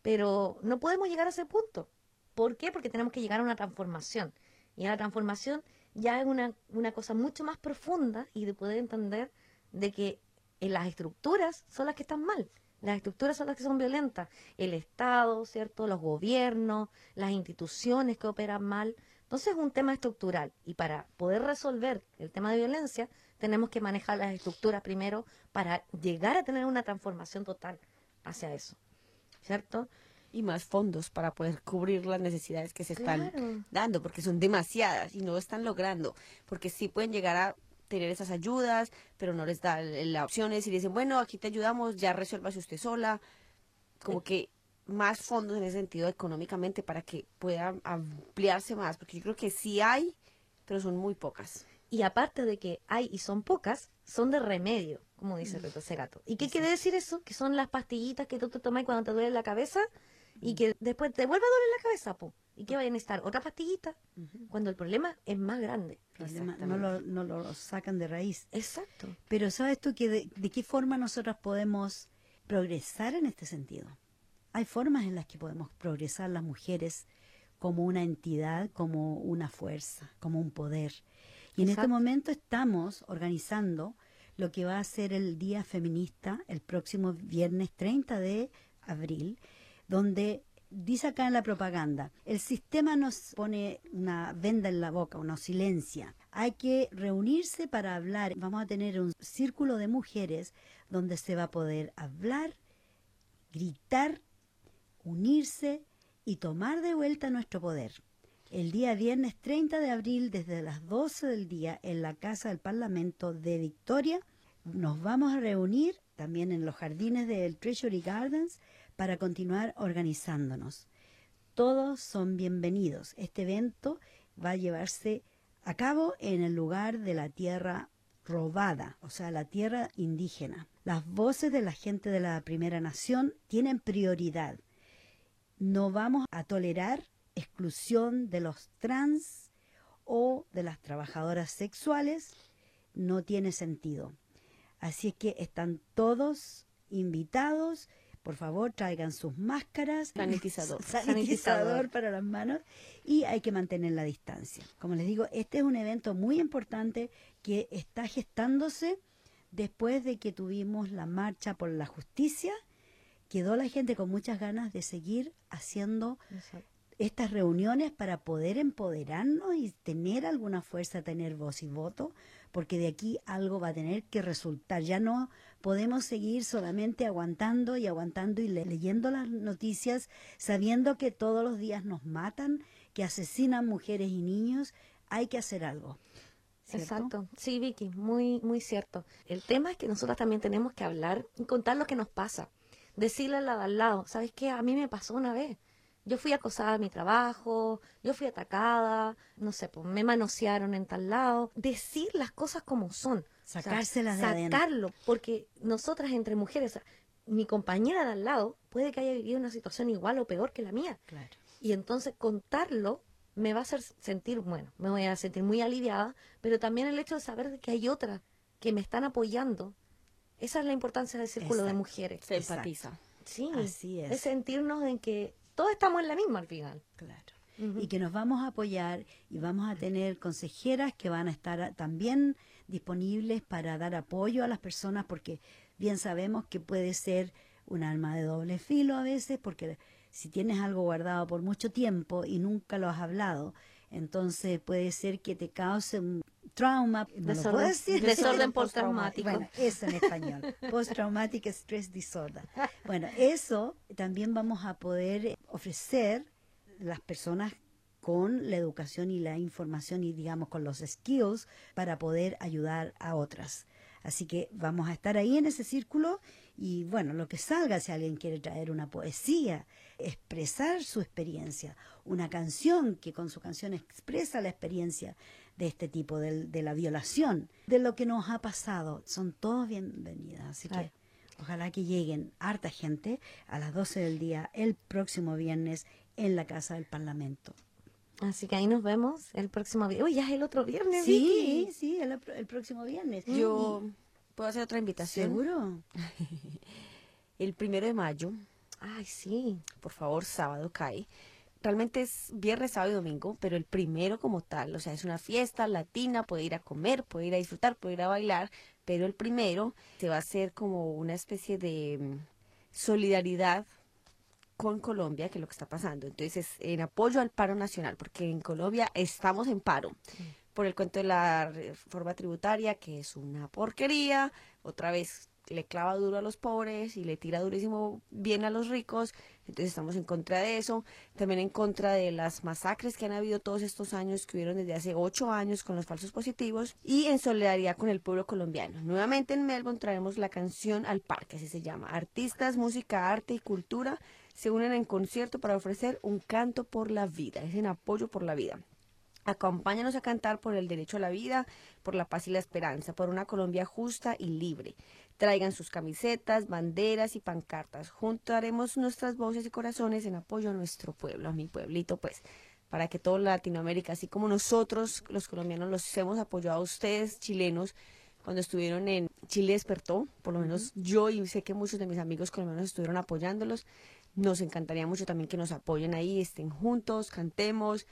Pero no podemos llegar a ese punto. ¿Por qué? Porque tenemos que llegar a una transformación. Y a la transformación ya es una, una cosa mucho más profunda y de poder entender de que en las estructuras son las que están mal. Las estructuras son las que son violentas. El Estado, ¿cierto? Los gobiernos, las instituciones que operan mal. Entonces es un tema estructural. Y para poder resolver el tema de violencia, tenemos que manejar las estructuras primero para llegar a tener una transformación total hacia eso. ¿Cierto? Y más fondos para poder cubrir las necesidades que se están Claro. dando, porque son demasiadas y no están logrando, porque sí pueden llegar a tener esas ayudas, pero no les da l- la opción y dicen, bueno, aquí te ayudamos, ya resuélvase usted sola, como que más fondos en ese sentido económicamente para que puedan ampliarse más, porque yo creo que sí hay, pero son muy pocas. Y aparte de que hay y son pocas, son de remedio, como Mm. dice Reto Segato. ¿Y qué quiere decir eso? Que son las pastillitas que tú te tomas cuando te duele la cabeza Mm. y que después te vuelve a doler la cabeza, po. ¿Y qué vayan a estar? Otra pastillita, cuando el problema es más grande. No, lo, no lo sacan de raíz. Exacto. Pero ¿sabes tú que de, de qué forma nosotras podemos progresar en este sentido? Hay formas en las que podemos progresar las mujeres como una entidad, como una fuerza, como un poder. Y en este momento estamos organizando lo que va a ser el Día Feminista el próximo viernes 30 de abril, donde dice acá en la propaganda, el sistema nos pone una venda en la boca, nos silencia. Hay que reunirse para hablar. Vamos a tener un círculo de mujeres donde se va a poder hablar, gritar, unirse y tomar de vuelta nuestro poder. El día viernes 30 de abril, desde las 12 del día, en la Casa del Parlamento de Victoria, nos vamos a reunir también en los jardines del Treasury Gardens para continuar organizándonos. Todos son bienvenidos. Este evento va a llevarse a cabo en el lugar de la tierra robada, o sea, la tierra indígena. Las voces de la gente de la primera nación tienen prioridad. No vamos a tolerar exclusión de los trans o de las trabajadoras sexuales. No tiene sentido. Así es que están todos invitados. Por favor, traigan sus máscaras, Sanitizador. sanitizador Sanitizador. para las manos y hay que mantener la distancia. Como les digo, este es un evento muy importante que está gestándose después de que tuvimos la marcha por la justicia. Quedó la gente con muchas ganas de seguir haciendo estas reuniones para poder empoderarnos y tener alguna fuerza, tener voz y voto, porque de aquí algo va a tener que resultar. Ya no podemos seguir solamente aguantando y aguantando y le- leyendo las noticias, sabiendo que todos los días nos matan, que asesinan mujeres y niños. Hay que hacer algo. Exacto. Sí, Vicky, muy, muy cierto. El tema es que nosotras también tenemos que hablar y contar lo que nos pasa. Decirle al lado, ¿sabes qué? A mí me pasó una vez. Yo fui acosada en mi trabajo, yo fui atacada, no sé, pues me manosearon en tal lado. Decir las cosas como son. O sea, Sacárselas de adentro. Sacarlo, porque nosotras entre mujeres, o sea, mi compañera de al lado puede que haya vivido una situación igual o peor que la mía. Claro. Y entonces contarlo me va a hacer sentir, bueno, me voy a sentir muy aliviada, pero también el hecho de saber de que hay otras que me están apoyando. Esa es la importancia del círculo de mujeres. Se empatiza. Sí, Así es. es sentirnos en que todos estamos en la misma al final. Claro. Y que nos vamos a apoyar y vamos a tener consejeras que van a estar también disponibles para dar apoyo a las personas porque bien sabemos que puede ser un arma de doble filo a veces porque si tienes algo guardado por mucho tiempo y nunca lo has hablado, entonces puede ser que te cause un trauma, no lo Desorden- puedo decir. desorden postraumático. Bueno, eso en español, post-traumatic stress disorder. Bueno, eso también vamos a poder ofrecer las personas con la educación y la información y digamos con los skills para poder ayudar a otras. Así que vamos a estar ahí en ese círculo y bueno, lo que salga, si alguien quiere traer una poesía, expresar su experiencia, una canción que con su canción expresa la experiencia de este tipo, del- de, la violación, de lo que nos ha pasado, son todos bienvenidas. Así Claro. que ojalá que lleguen harta gente a las 12 del día el próximo viernes en la Casa del Parlamento. Así que ahí nos vemos el próximo viernes. Uy, ya es el otro viernes, Sí, Vicky. sí, el, el próximo viernes. Yo puedo hacer otra invitación. ¿Seguro? El primero de mayo, Ay, sí. por favor, sábado cae. Realmente es viernes, sábado y domingo, pero el primero como tal, o sea, es una fiesta latina, puede ir a comer, puede ir a disfrutar, puede ir a bailar, pero el primero se va a hacer como una especie de mm, solidaridad con Colombia, que es lo que está pasando. Entonces, es en apoyo al paro nacional, porque en Colombia estamos en paro por el cuento de la reforma tributaria, que es una porquería, otra vez le clava duro a los pobres y le tira durísimo bien a los ricos, entonces estamos en contra de eso, también en contra de las masacres que han habido todos estos años, que hubieron desde hace ocho años con los falsos positivos, y en solidaridad con el pueblo colombiano. Nuevamente en Melbourne traemos la canción al parque, así se llama. Artistas, música, arte y cultura se unen en concierto para ofrecer un canto por la vida, es en apoyo por la vida. Acompáñanos a cantar por el derecho a la vida, por la paz y la esperanza, por una Colombia justa y libre. Traigan sus camisetas, banderas y pancartas. Juntaremos nuestras voces y corazones en apoyo a nuestro pueblo, a mi pueblito, pues, para que toda Latinoamérica, así como nosotros, los colombianos, los hemos apoyado a ustedes, chilenos, cuando estuvieron en Chile despertó, por lo menos yo y sé que muchos de mis amigos colombianos estuvieron apoyándolos. Nos encantaría mucho también que nos apoyen ahí, estén juntos, cantemos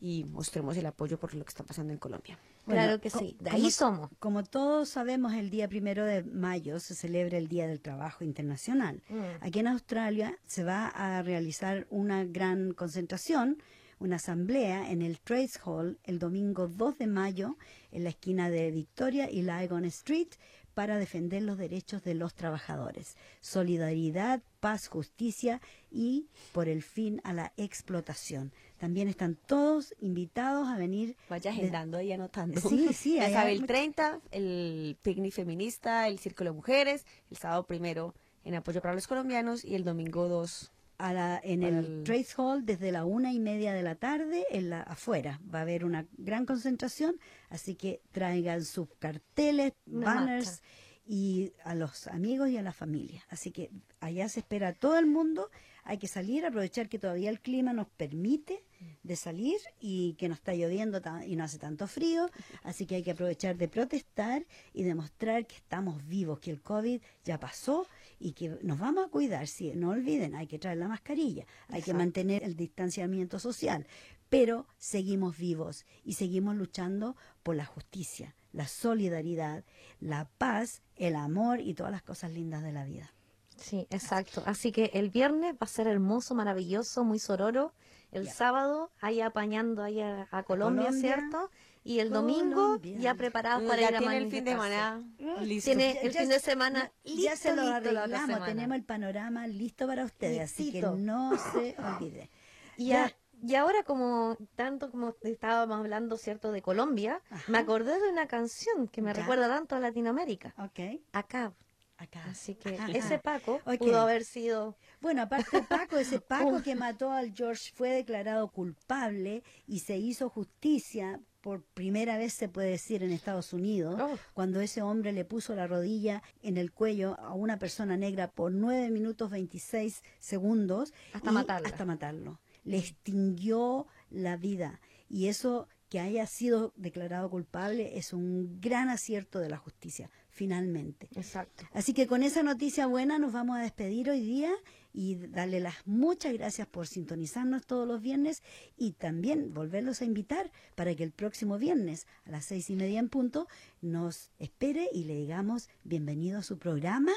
y mostremos el apoyo por lo que está pasando en Colombia. Bueno, claro que sí. De como- ahí somos. Como todos sabemos, el día primero de mayo se celebra el Día del Trabajo Internacional. Mm. Aquí en Australia se va a realizar una gran concentración, una asamblea en el Trades Hall el domingo 2 de mayo en la esquina de Victoria y Lygon Street para defender los derechos de los trabajadores. Solidaridad, paz, justicia y por el fin a la explotación. También están todos invitados a venir. Vaya agendando y anotando. Sí, sí, Ya sabe, el 30, el picnic feminista, el círculo de mujeres, el sábado primero en apoyo para los colombianos y el domingo 2 a la- en el, el- Trades Hall desde la una y media de la tarde en la, afuera. Va a haber una gran concentración, así que traigan sus carteles, Una banners y a los amigos y a la familia. Así que allá se espera a todo el mundo. Hay que salir, aprovechar que todavía el clima nos permite de salir y que no está lloviendo y no hace tanto frío. Así que hay que aprovechar de protestar y demostrar que estamos vivos, que el COVID ya pasó y que nos vamos a cuidar. Sí, no olviden, hay que traer la mascarilla, hay que mantener el distanciamiento social, pero seguimos vivos y seguimos luchando por la justicia, la solidaridad, la paz, el amor y todas las cosas lindas de la vida. Sí, exacto. Así que el viernes va a ser hermoso, maravilloso, muy sororo. El Ya. sábado ahí apañando ahí a, a Colombia, Colombia. ¿cierto? Y el domingo Colombia. ya preparados para ya ir a tiene el fin de semana listo. Tiene el Ya- fin de semana ya listo, se lo listo la otra arreglamos, semana. tenemos el panorama listo para ustedes, así que no se olvide. Y, Ya. a- y ahora como tanto como estábamos hablando, ¿cierto?, de Colombia, Ajá. me acordé de una canción que me Ya. recuerda tanto a Latinoamérica, Ok, acá. Acá. Así que Ajá. ese Paco pudo haber sido Bueno, aparte Paco, ese Paco que mató al George fue declarado culpable y se hizo justicia por primera vez se puede decir en Estados Unidos, Oh. cuando ese hombre le puso la rodilla en el cuello a una persona negra por 9 minutos 26 segundos. Hasta matarla. Hasta matarlo. Le extinguió la vida. Y eso que haya sido declarado culpable es un gran acierto de la justicia, finalmente. exacto. Así que con esa noticia buena nos vamos a despedir hoy día y darle las muchas gracias por sintonizarnos todos los viernes y también volverlos a invitar para que el próximo viernes a las seis y media en punto nos espere y le digamos bienvenido a su programa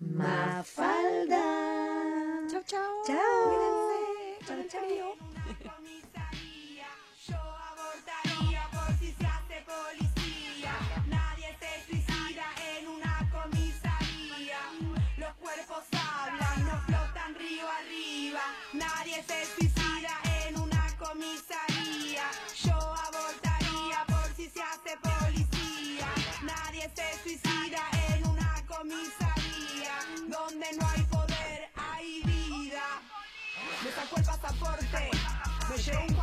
Mafalda. Chao, chao. Chao. Chao, chao. Me